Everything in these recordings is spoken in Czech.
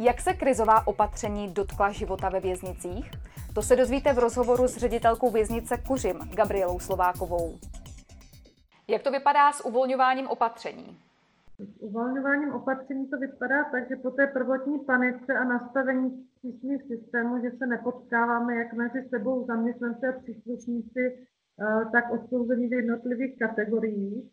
Jak se krizová opatření dotkla života ve věznicích? To se dozvíte v rozhovoru s ředitelkou věznice Kuřim, Gabrielou Slovákovou. Jak to vypadá s uvolňováním opatření? S uvolňováním opatření to vypadá tak, že po té prvotní panice a nastavení přísných systémů, že se nepotkáváme jak mezi sebou zaměstnanci a příslušníci, eh, tak odsouzení v jednotlivých kategoriích,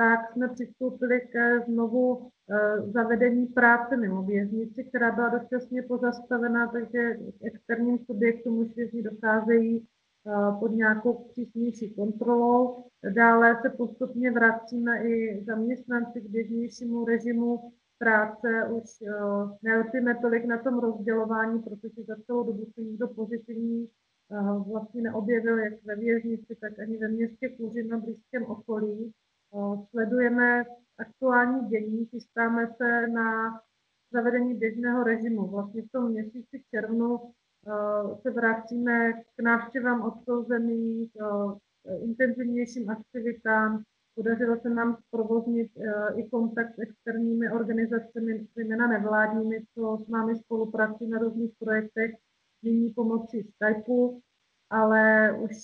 tak jsme přistoupili ke znovu eh, zavedení práce mimo věznici, která byla dočasně pozastavena, takže externím subjektům už vězni docházejí eh, pod nějakou přísnější kontrolou. Dále se postupně vracíme i zaměstnanci k běžnějšímu režimu práce. Už eh, nelpíme tolik na tom rozdělování, protože za celou dobu se nikdo pozitivní vlastně neobjevil, jak ve věznici, tak ani ve městě Kůži na blízkém okolí. Sledujeme aktuální dění, chystáme se na zavedení běžného režimu. Vlastně v tom měsíci červnu se vracíme k návštěvám odsouzených, intenzivnějším aktivitám. Podařilo se nám provoznit i kontakt s externími organizacemi, zejména nevládními, co s námi spolupracují na různých projektech, nyní pomocí Skypeu, ale už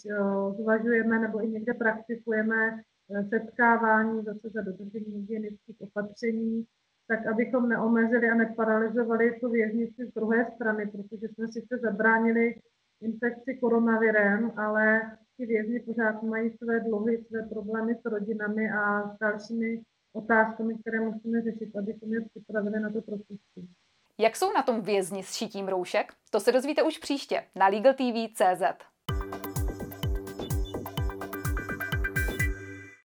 zvažujeme nebo i někde praktikujeme setkávání zase za dodržení hygienických opatření, tak abychom neomezili a neparalizovali tu věznici z druhé strany, protože jsme sice zabránili infekci koronavirem, ale ti vězni pořád mají své dluhy, své problémy s rodinami a s dalšími otázkami, které musíme řešit, abychom je připravili na to propuštění. Jak jsou na tom vězni s šitím roušek? To se dozvíte už příště na Legal TV CZ.